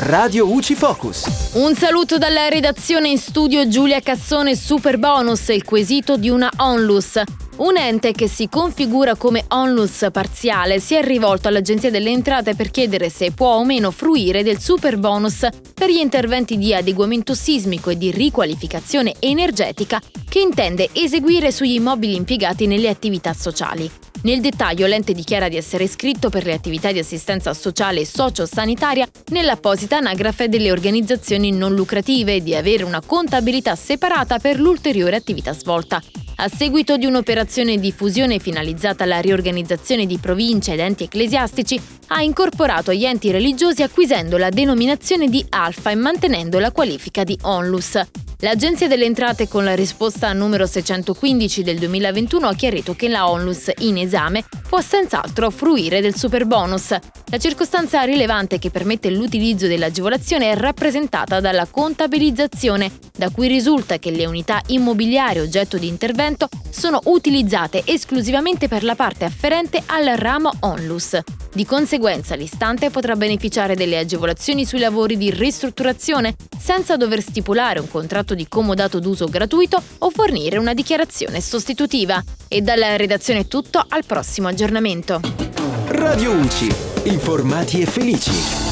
Radio UCI Focus. Un saluto dalla redazione in studio Giulia Cassone Super Bonus, il quesito di una onlus. Un ente che si configura come onlus parziale si è rivolto all'Agenzia delle Entrate per chiedere se può o meno fruire del super bonus per gli interventi di adeguamento sismico e di riqualificazione energetica che intende eseguire sugli immobili impiegati nelle attività sociali. Nel dettaglio l'ente dichiara di essere iscritto per le attività di assistenza sociale e sociosanitaria nell'apposita anagrafe delle organizzazioni non lucrative e di avere una contabilità separata per l'ulteriore attività svolta. A seguito di un'operazione di fusione finalizzata alla riorganizzazione di province ed enti ecclesiastici, ha incorporato gli enti religiosi acquisendo la denominazione di Alfa e mantenendo la qualifica di Onlus. L'Agenzia delle Entrate con la risposta numero 615 del 2021 ha chiarito che la Onlus in esame può senz'altro fruire del super bonus. La circostanza rilevante che permette l'utilizzo dell'agevolazione è rappresentata dalla contabilizzazione, da cui risulta che le unità immobiliari oggetto di intervento sono utilizzate esclusivamente per la parte afferente al ramo Onlus. Di conseguenza l'istante potrà beneficiare delle agevolazioni sui lavori di ristrutturazione senza dover stipulare un contratto di comodato d'uso gratuito o fornire una dichiarazione sostitutiva. E dalla redazione è tutto, al prossimo aggiornamento. Radio UCI, informati e felici.